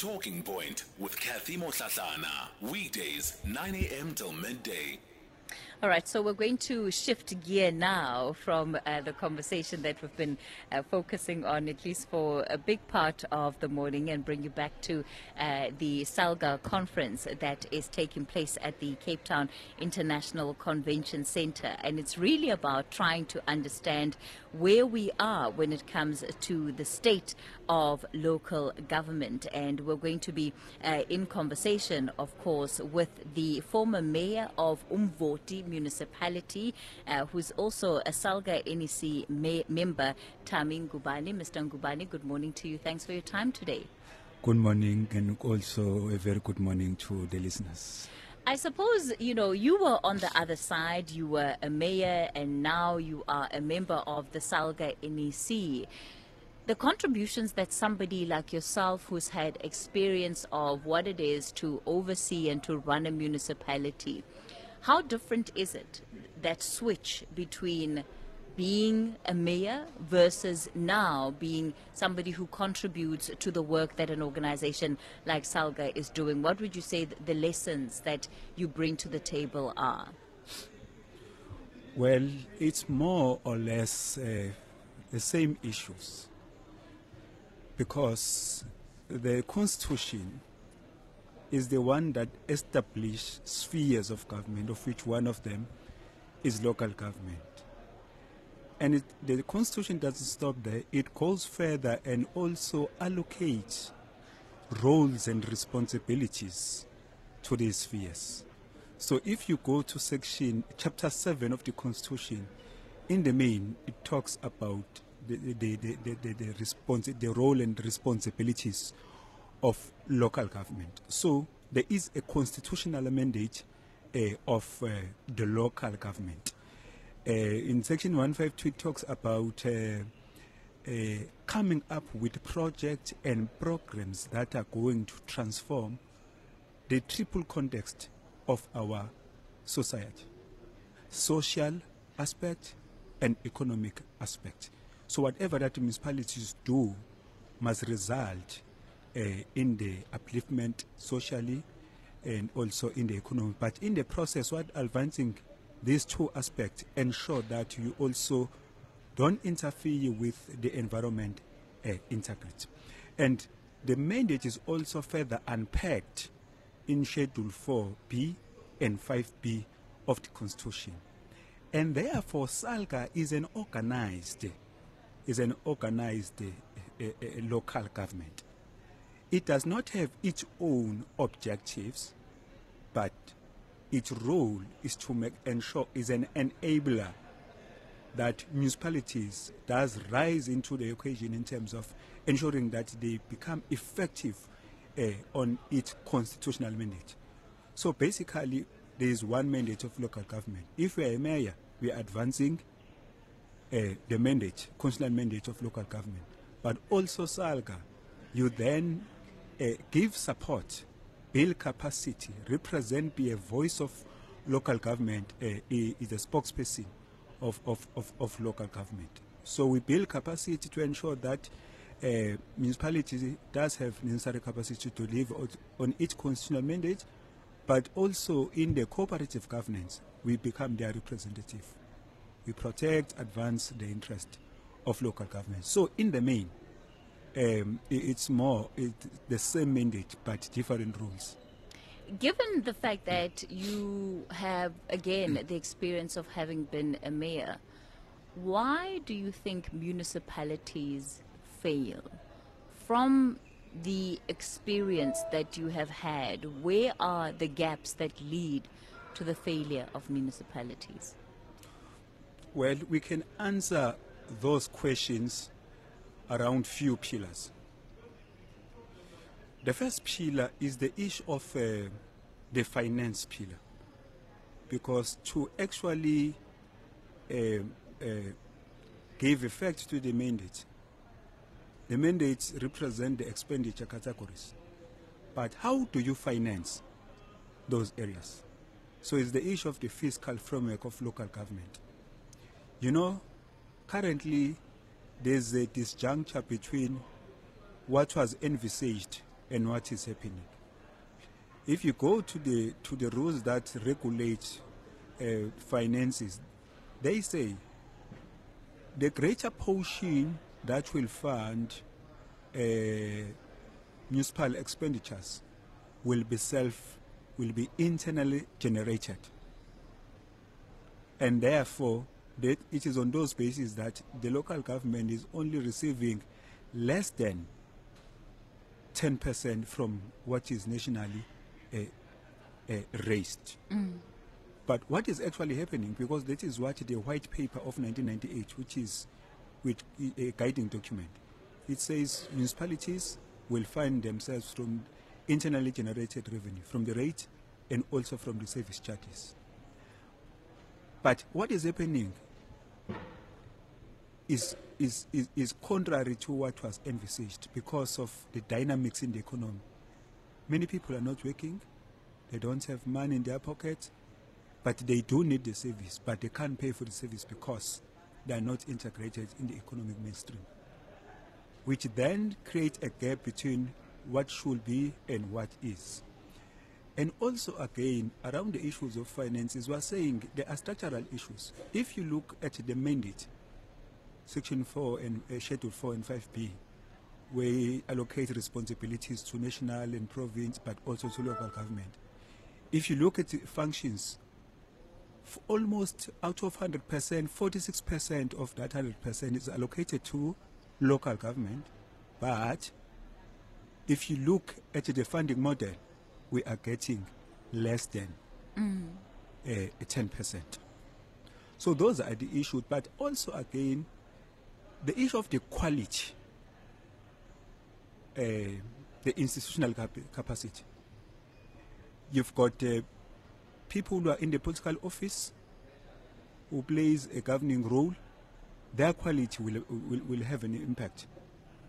Talking Point with Kathy Motlatlana. Weekdays, 9 a.m. till midday. All right, so we're going to shift gear now from uh, the conversation that we've been uh, focusing on, at least for a big part of the morning, and bring you back to uh, the SALGA conference that is taking place at the Cape Town International Convention Center. And it's really about trying to understand where we are when it comes to the state of local government. And we're going to be uh, in conversation, of course, with the former mayor of Umvoti municipality, uh, who's also a Salga NEC ma- member, Tami Ngubane. Mr. Ngubane, good morning to you. Thanks for your time today. Good morning, and also a very good morning to the listeners. I suppose, you know, you were on the other side, you were a mayor, and now you are a member of the Salga NEC. The contributions that somebody like yourself, who's had experience of what it is to oversee and to run a municipality, how different is it, that switch between being a mayor versus now being somebody who contributes to the work that an organization like Salga is doing? What would you say the lessons that you bring to the table are? Well, it's more or less uh, the same issues because the Constitution is the one that established spheres of government, of which one of them is local government. And it, the Constitution doesn't stop there, it goes further and also allocates roles and responsibilities to these spheres. So if you go to section chapter 7 of the Constitution, in the main, it talks about the, the, the, the, the, the, role and responsibilities of local government. So there is a constitutional mandate uh, of uh, the local government. Uh, in section 152, it talks about coming up with projects and programs that are going to transform the triple context of our society social aspect and economic aspect. So, whatever that municipalities do must result uh, in the upliftment socially and also in the economy. But in the process, what advancing these two aspects ensure that you also don't interfere with the environment uh, integrity. And the mandate is also further unpacked in Schedule 4B and 5B of the Constitution. And therefore, SALGA is an organized, is an organized uh, uh, local government. It does not have its own objectives, but its role is to make ensure is an enabler that municipalities does rise into the equation in terms of ensuring that they become effective uh, on its constitutional mandate. So basically, there is one mandate of local government. If we are a mayor, we are advancing the mandate, constitutional mandate of local government. But also SALGA, you then uh, give support, build capacity, represent, be a voice of local government, uh, is a spokesperson of, of, of, of local government. So we build capacity to ensure that uh, municipality does have necessary capacity to live on, its constitutional mandate, but also in the cooperative governance, we become their representative. We protect, advance the interest of local government. So in the main, um, it's more the same mandate but different rules. Given the fact that you have, again, the experience of having been a mayor, why do you think municipalities fail? From the experience that you have had, where are the gaps that lead to the failure of municipalities? Well, we can answer those questions around few pillars. The first pillar is the issue of uh, the finance pillar, because to actually uh, uh, give effect to the mandate, the mandates represent the expenditure categories. But how do you finance those areas? So it's the issue of the fiscal framework of local government. You know, currently there's a disjuncture between what was envisaged and what is happening. If you go to the to the rules that regulate uh, finances, they say the greater portion that will fund uh, municipal expenditures will be self will be internally generated and therefore that it is on those bases that the local government is only receiving less than 10% from what is nationally uh, uh, raised. But what is actually happening, because that is what the white paper of 1998, which is with a guiding document, it says municipalities will find themselves from internally generated revenue, from the rate and also from the service charges. But what is happening is, is, is, is contrary to what was envisaged because of the dynamics in the economy. Many people are not working, they don't have money in their pocket, but they do need the service, but they can't pay for the service because they are not integrated in the economic mainstream, which then creates a gap between what should be and what is. And also, again, around the issues of finances, we're saying there are structural issues. If you look at the mandate, Section 4 and uh, Schedule 4 and 5b, we allocate responsibilities to national and province, but also to local government. If you look at the functions, almost out of 100%, 46% of that 100% is allocated to local government. But if you look at the funding model, we are getting less than uh, 10%. So those are the issues. But also, again, the issue of the quality, uh, the institutional cap- capacity. You've got uh, people who are in the political office who plays a governing role. Their quality will, will, will have an impact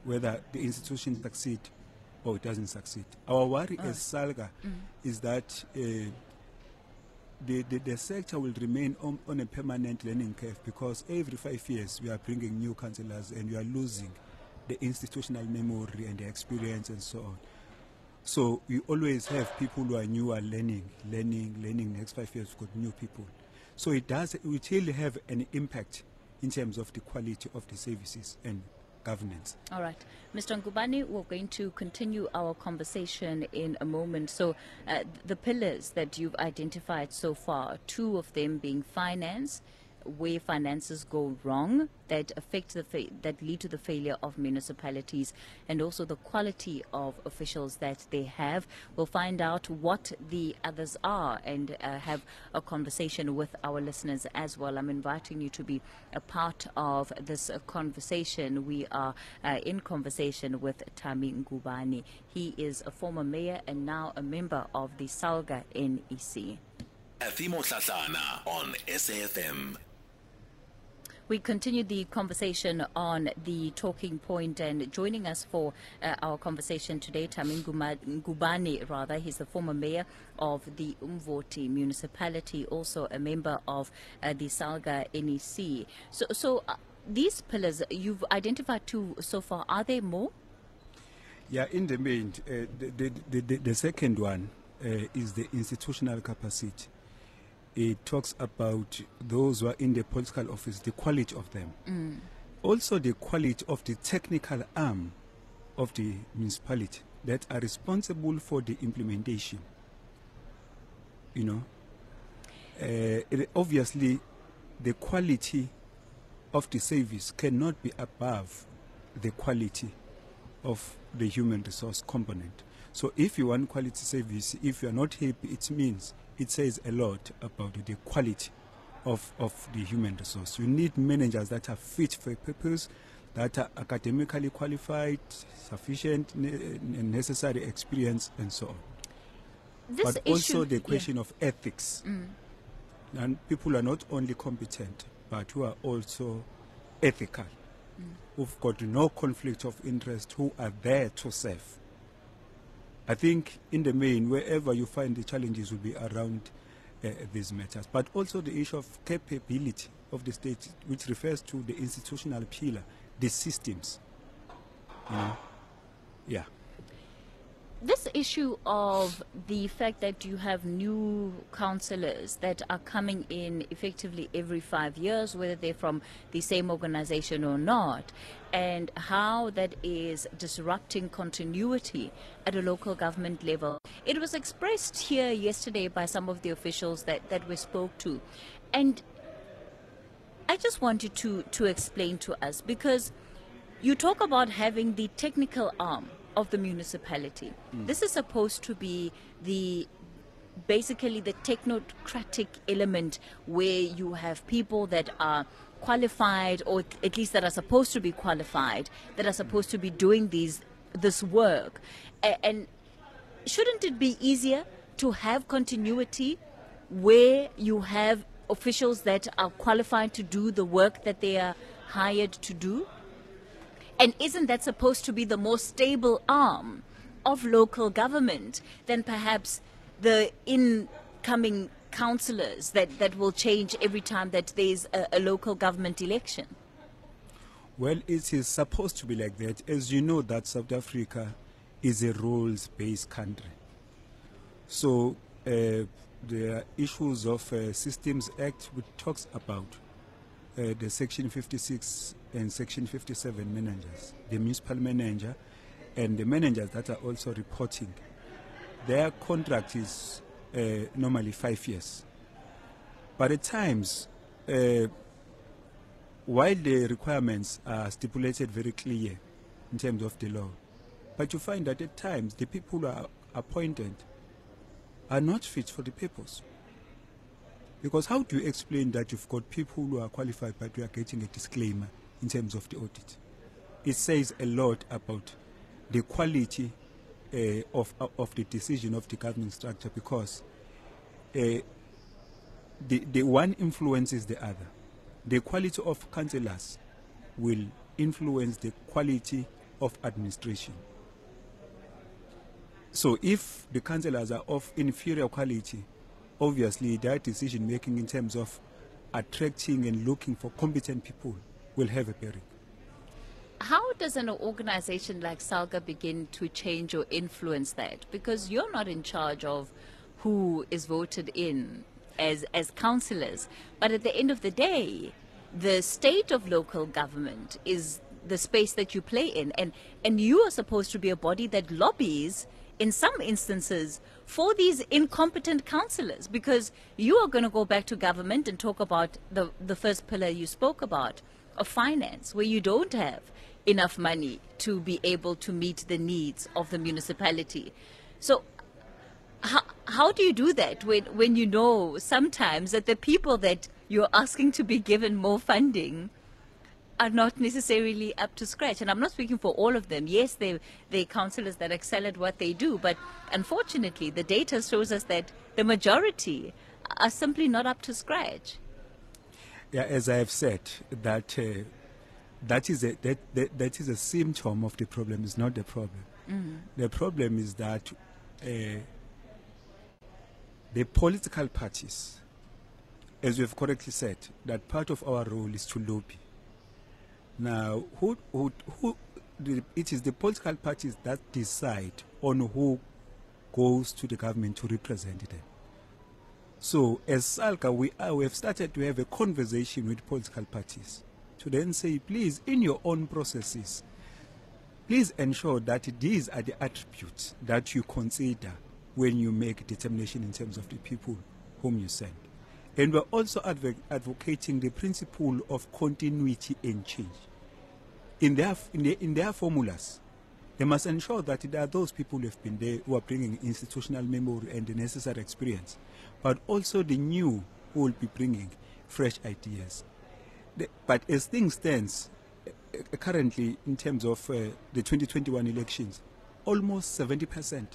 whether the institution succeed or it doesn't succeed. Our worry as Salga is that uh, the, the, the sector will remain on, on a permanent learning curve because every five years we are bringing new councillors and we are losing the institutional memory and the experience and so on. So we always have people who are new are learning, learning, learning. Next five years, we've got new people. So it does, it will have an impact in terms of the quality of the services and governance. All right. Mr. Ngubane, we're going to continue our conversation in a moment. So, uh, the pillars that you've identified so far, two of them being finance, where finances go wrong that affect the fa- that lead to the failure of municipalities and also the quality of officials that they have. We'll find out what the others are and uh, have a conversation with our listeners as well. I'm inviting you to be a part of this uh, conversation. We are uh, in conversation with Tami Ngubane he is a former mayor and now a member of the Salga NEC Athimo on SAFM. We continue the conversation on the talking point, and joining us for uh, our conversation today, Tami Ngubane, rather, he's the former mayor of the Umvoti municipality, also a member of uh, the Salga NEC. So, so uh, these pillars you've identified two so far. Are there more? Yeah, in the main, uh, the, the, the, the, the second one uh, is the institutional capacity. It talks about those who are in the political office, the quality of them. Also, the quality of the technical arm of the municipality that are responsible for the implementation. You know, uh, it- obviously, the quality of the service cannot be above the quality of the human resource component. So if you want quality service, if you are not happy, it means it says a lot about the quality of, of the human resource. You need managers that are fit for purpose, that are academically qualified, sufficient ne- and necessary experience, and so on. This but also issue- the yeah. question of ethics. Mm. And people are not only competent, but who are also ethical, mm. who've got no conflict of interest, who are there to serve. I think, in the main, wherever you find the challenges will be around uh, these matters, but also the issue of capability of the state, which refers to the institutional pillar, the systems. You know, yeah. Issue of the fact that you have new councillors that are coming in effectively every five years, whether they're from the same organization or not, and how that is disrupting continuity at a local government level. It was expressed here yesterday by some of the officials that, that we spoke to. And I just wanted to, to explain to us because you talk about having the technical arm of the municipality. Mm. This is supposed to be the basically the technocratic element where you have people that are qualified or at least that are supposed to be qualified that are supposed to be doing these this work. And shouldn't it be easier to have continuity where you have officials that are qualified to do the work that they are hired to do and isn't that supposed to be the more stable arm of local government than perhaps the incoming councillors that, that will change every time that there's a, a local government election? Well, it is supposed to be like that. As you know, that South Africa is a rules-based country. So uh, the issues of uh, Systems Act, which talks about uh, the Section 56 and Section 57 managers, the municipal manager, and the managers that are also reporting. Their contract is uh, normally five years. But at times, uh, while the requirements are stipulated very clear in terms of the law, but you find that at times the people who are appointed are not fit for the purpose. Because how do you explain that you've got people who are qualified but you are getting a disclaimer in terms of the audit? It says a lot about the quality uh, of, of the decision of the governing structure because uh, the, the one influences the other. The quality of councillors will influence the quality of administration. So if the councillors are of inferior quality, obviously their decision making in terms of attracting and looking for competent people will have a bearing. How does an organization like Salga begin to change or influence that? Because you're not in charge of who is voted in as, as councillors, but at the end of the day, the state of local government is the space that you play in, and, and you are supposed to be a body that lobbies in some instances for these incompetent councillors because you are going to go back to government and talk about the, the first pillar you spoke about of finance where you don't have enough money to be able to meet the needs of the municipality. So how, how do you do that when, when you know sometimes that the people that you're asking to be given more funding are not necessarily up to scratch. And I'm not speaking for all of them. Yes, they they're councillors that excel at what they do, but unfortunately, the data shows us that the majority are simply not up to scratch. Yeah, as I have said, that uh, that is a that, that that is a symptom of the problem. Is not the problem. The problem is that uh, the political parties, as you have correctly said, that part of our role is to lobby. Now, who, who, who, it is the political parties that decide on who goes to the government to represent them. So, as SALGA, we, are, we have started to have a conversation with political parties to then say, please, in your own processes, please ensure that these are the attributes that you consider when you make determination in terms of the people whom you send. And we're also advo- advocating the principle of continuity and change. In their, in, their, in their formulas, they must ensure that there are those people who have been there who are bringing institutional memory and the necessary experience, but also the new who will be bringing fresh ideas. The, but as things stands, uh, currently in terms of uh, the 2021 elections, almost 70%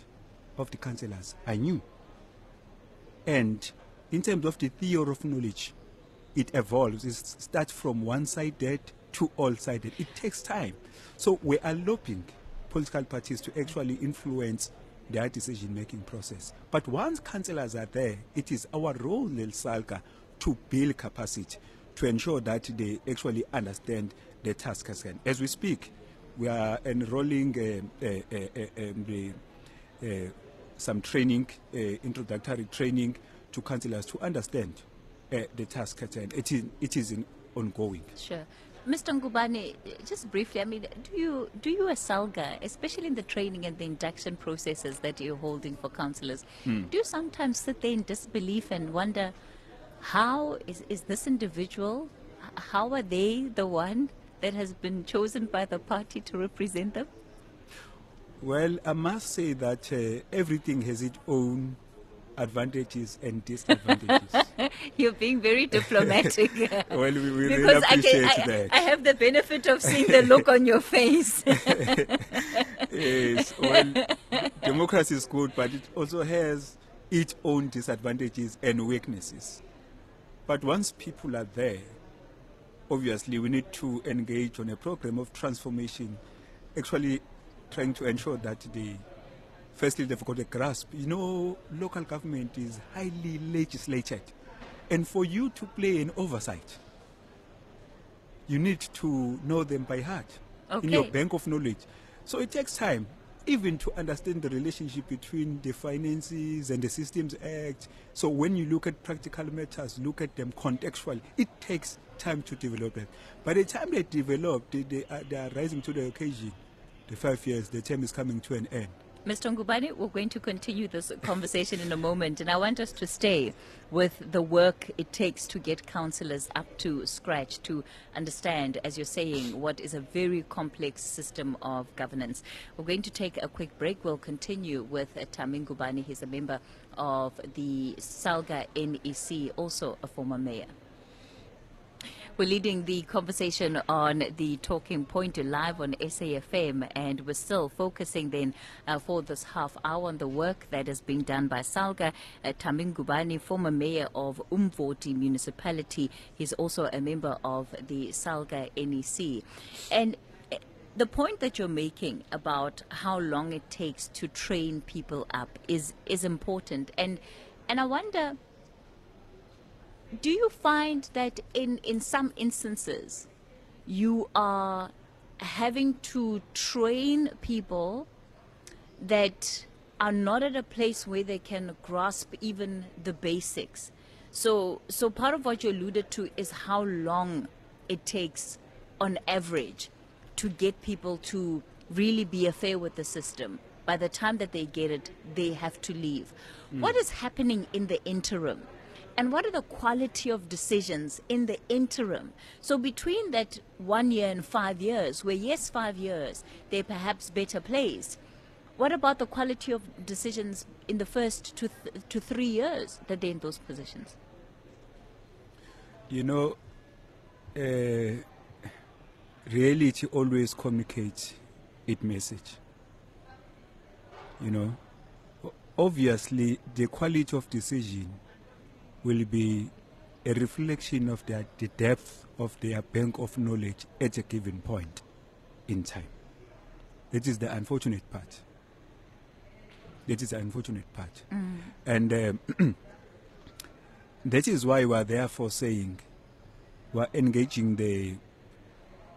of the councillors are new. And in terms of the theory of knowledge, it evolves. It starts from one-sided to all-sided. It takes time. So we are lobbying political parties to actually influence their decision-making process. But once councillors are there, it is our role, Lil Salga, to build capacity, to ensure that they actually understand the task at hand. As we speak, we are enrolling uh, uh, uh, uh, um, uh, some training, uh, introductory training to councillors to understand the task at hand. It is, it is in ongoing. Sure. Mr. Ngubane, just briefly, I mean, do you do you as Salga, especially in the training and the induction processes that you're holding for councillors, do you sometimes sit there in disbelief and wonder how is, is this individual, how are they the one that has been chosen by the party to represent them? Well, I must say that uh, everything has its own advantages and disadvantages. You're being very diplomatic. well, we, we really because I, appreciate can, I, that. I have the benefit of seeing the look on your face. yes, well, democracy is good, but it also has its own disadvantages and weaknesses. But once people are there, obviously we need to engage on a program of transformation, actually trying to ensure that the firstly they've got a grasp. You know, local government is highly legislated, and for you to play an oversight, you need to know them by heart in your bank of knowledge. So it takes time, even to understand the relationship between the finances and the Systems Act. So when you look at practical matters, look at them contextually. It takes time to develop them. By the time they develop, they, they, are, they are rising to the occasion. The five years, the term is coming to an end. Mr. Ngubane, we're going to continue this conversation in a moment, and I want us to stay with the work it takes to get councillors up to scratch to understand, as you're saying, what is a very complex system of governance. We're going to take a quick break. We'll continue with uh, Tami Ngubane. He's a member of the Salga NEC, also a former mayor. We're leading the conversation on the talking point live on SAFM, and we're still focusing then uh, for this half hour on the work that is being done by Salga. Uh, Tami Ngubane, former mayor of Umvoti municipality, he's also a member of the Salga NEC. And uh, the point that you're making about how long it takes to train people up is is important, and and I wonder do you find that in, in some instances you are having to train people that are not at a place where they can grasp even the basics? So so part of what you alluded to is how long it takes on average to get people to really be affair with the system. By the time that they get it they have to leave. Hmm. What is happening in the interim and what are the quality of decisions in the interim? So between that one year and five years, where yes, five years, they're perhaps better placed. What about the quality of decisions in the first to, th- to three years that they're in those positions? You know, uh, reality always communicates its message. You know, obviously, the quality of decision will be a reflection of their, the depth of their bank of knowledge at a given point in time. That is the unfortunate part. That is the unfortunate part. And um, that is why we are therefore saying we are engaging the,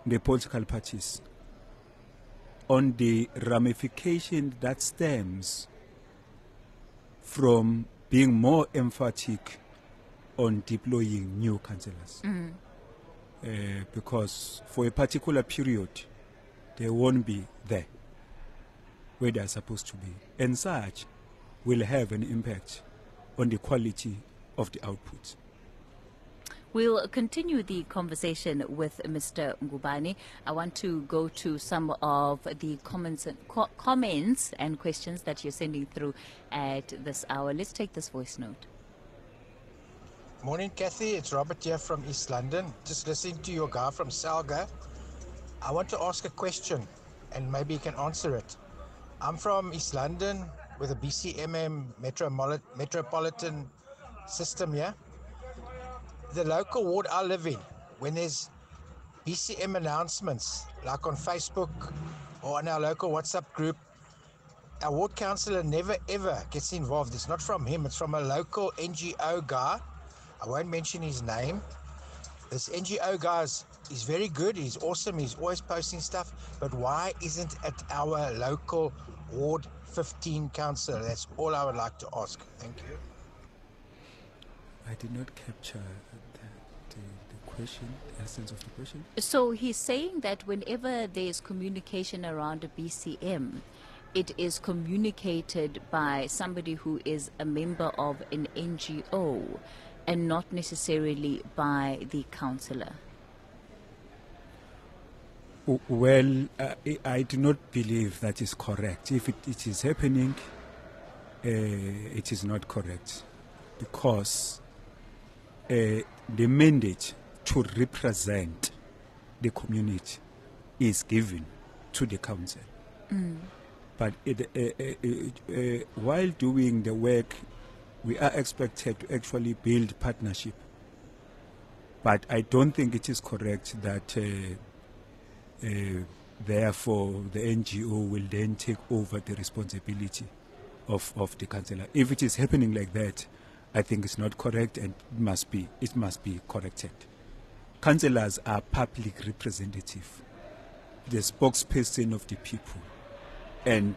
the political parties on the ramification that stems from being more emphatic on deploying new councillors. Uh, because for a particular period, they won't be there where they are supposed to be. And such will have an impact on the quality of the output. We'll continue the conversation with Mr. Ngubane. I want to go to some of the comments and, co- comments and questions that you're sending through at this hour. Let's take this voice note. Morning, Kathy. It's Robert here from East London. Just listening to your guy from Salga. I want to ask a question and maybe you can answer it. I'm from East London with a BCMM metro- metropolitan system here. The local ward I live in, when there's BCM announcements, like on Facebook or on our local WhatsApp group, our ward councillor never ever gets involved. It's not from him, it's from a local NGO guy. I won't mention his name. This NGO guy is, is very good, he's awesome, he's always posting stuff. But why isn't it our local ward 15 council? That's all I would like to ask. Thank you. I did not capture the, the, the question, the essence of the question. So he's saying that whenever there's communication around a BCM, it is communicated by somebody who is a member of an NGO and not necessarily by the councillor. W- Well, uh, I- do not believe that is correct. If it, it is happening, uh, it is not correct because uh, the mandate to represent the community is given to the council. But it, uh, uh, uh, while doing the work, we are expected to actually build partnership. But I don't think it is correct that. Uh, uh, therefore, the NGO will then take over the responsibility of, of the councillor. If it is happening like that, I think it's not correct and must be it must be corrected. Councillors are public representative, the spokesperson of the people, and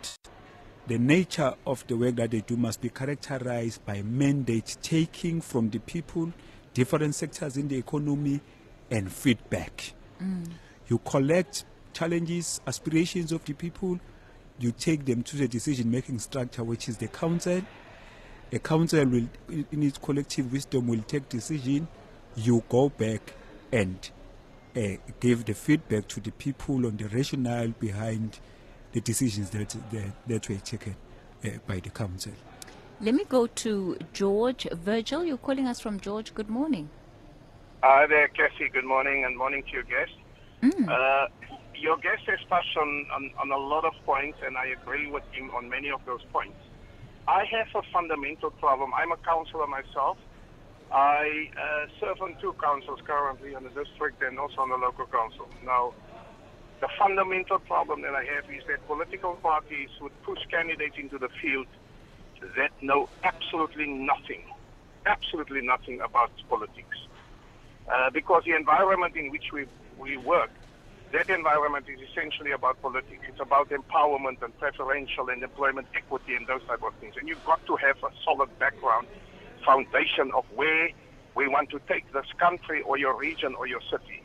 the nature of the work that they do must be characterized by mandate taking from the people, different sectors in the economy, and feedback. You collect challenges, aspirations of the people, you take them to the decision making structure, which is the council. A council will, in its collective wisdom, will take decision. You go back and uh, give the feedback to the people on the rationale behind the decisions that that, that were taken uh, by the council. Let me go to George Virgil. You're calling us from George. Good morning. Hi there, Cassie. Good morning, and morning to your guest. Uh, your guest has touched on, on, on a lot of points, and I agree with him on many of those points. I have a fundamental problem. I'm a councillor myself. I uh, serve on two councils currently, on the district and also on the local council. Now, the fundamental problem that I have is that political parties would push candidates into the field that know absolutely nothing, absolutely nothing about politics. Uh, because the environment in which we, we work, that environment is essentially about politics. It's about empowerment and preferential and employment equity and those type of things. And you've got to have a solid background, foundation of where we want to take this country or your region or your city.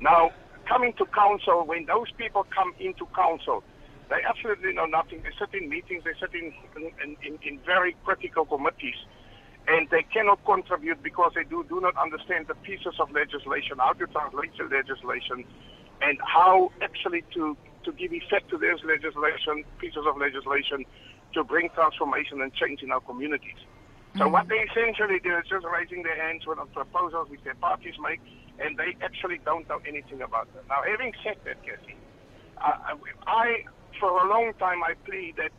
Now, coming to council, when those people come into council, they absolutely know nothing. They sit in meetings, they sit in, in, in, in very critical committees, and they cannot contribute because they do, do not understand the pieces of legislation, how to translate the legislation, and how actually to, to give effect to those legislation, pieces of legislation, to bring transformation and change in our communities. So mm. what they essentially do is just raising their hands with the proposals which their parties make, and they actually don't know anything about them. Now, having said that, uh, I, for a long time, I plead that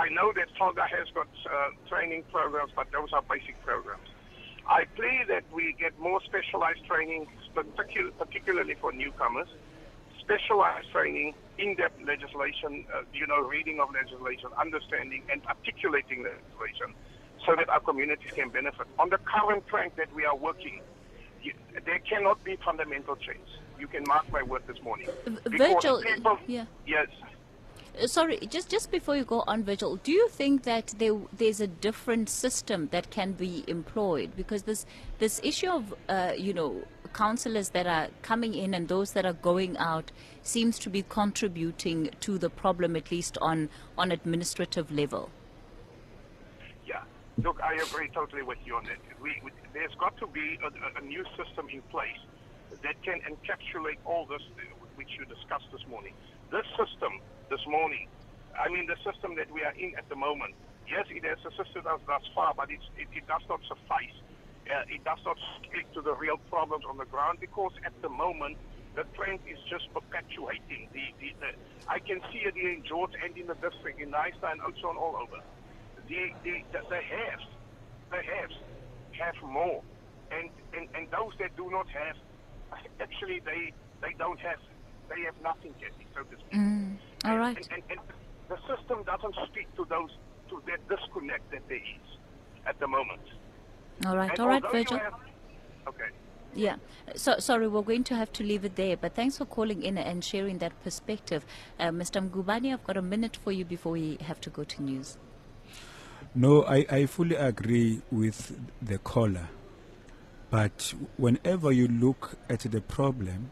I know that SALGA has got uh, training programs, but those are basic programs. I plead that we get more specialized training, particu- particularly for newcomers, specialized training, in-depth legislation, uh, you know, reading of legislation, understanding and articulating legislation, so that our communities can benefit. On the current track that we are working, you, there cannot be fundamental change. You can mark my word this morning. Virgil, people- yeah. Yes. Uh, Sorry, just just before you go on, Virgil, do you think that there there's a different system that can be employed because this this issue of uh, you know councillors that are coming in and those that are going out seems to be contributing to the problem at least on on administrative level. Look, I agree totally with you on that. We, we, there's got to be a, a- new system in place that can encapsulate all this, which you discussed this morning. This system, this morning, I mean, the system that we are in at the moment, yes, it has assisted us thus far, but it, it does not suffice. Uh, it does not speak to the real problems on the ground because at the moment, the trend is just perpetuating. The, the, the, I can see it in George and in the district, in Knysna and also on all over the the the, the haves, the haves have more, and, and and those that do not have, actually they they don't have, they have nothing yet, so to speak. All right. And, and, and the system doesn't speak to those to that disconnect that there is at the moment. All right, all right, Virgil. have- okay. Yeah. So sorry, we're going to have to leave it there. But thanks for calling in and sharing that perspective, uh, Mr. Ngubane. I've got a minute for you before we have to go to news. No, I, I fully agree with the caller. But whenever you look at the problem,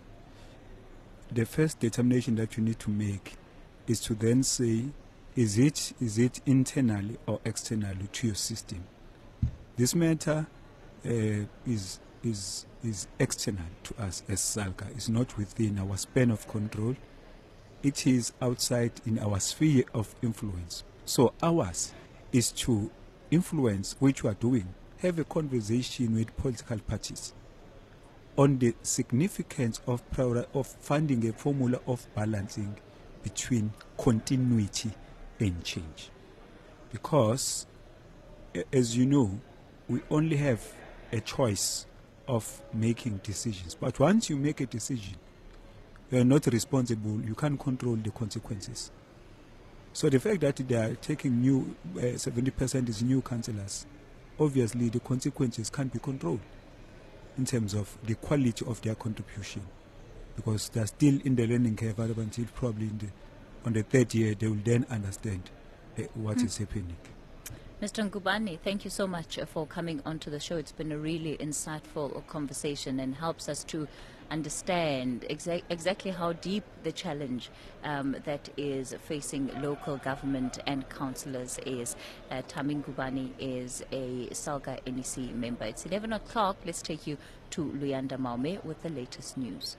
the first determination that you need to make is to then say, is it is it internally or externally to your system? This matter uh, is is is external to us as SALGA. It's not within our span of control. It is outside in our sphere of influence. So ours is to influence which we are doing. Have a conversation with political parties on the significance of of finding a formula of balancing between continuity and change. Because, as you know, we only have a choice of making decisions. But once you make a decision, you are not responsible, you can't control the consequences. So the fact that they are taking new, uh, 70% is new councillors, obviously the consequences can't be controlled in terms of the quality of their contribution because they're still in the learning curve up until probably in the, on the third year they will then understand uh, what is happening. Mr. Ngubane, thank you so much uh, for coming onto the show. It's been a really insightful conversation and helps us to understand exa- exactly how deep the challenge um, that is facing local government and councillors is. Uh, Tami Ngubane is a Salga NEC member. It's 11 o'clock. Let's take you to Luyanda Maume with the latest news.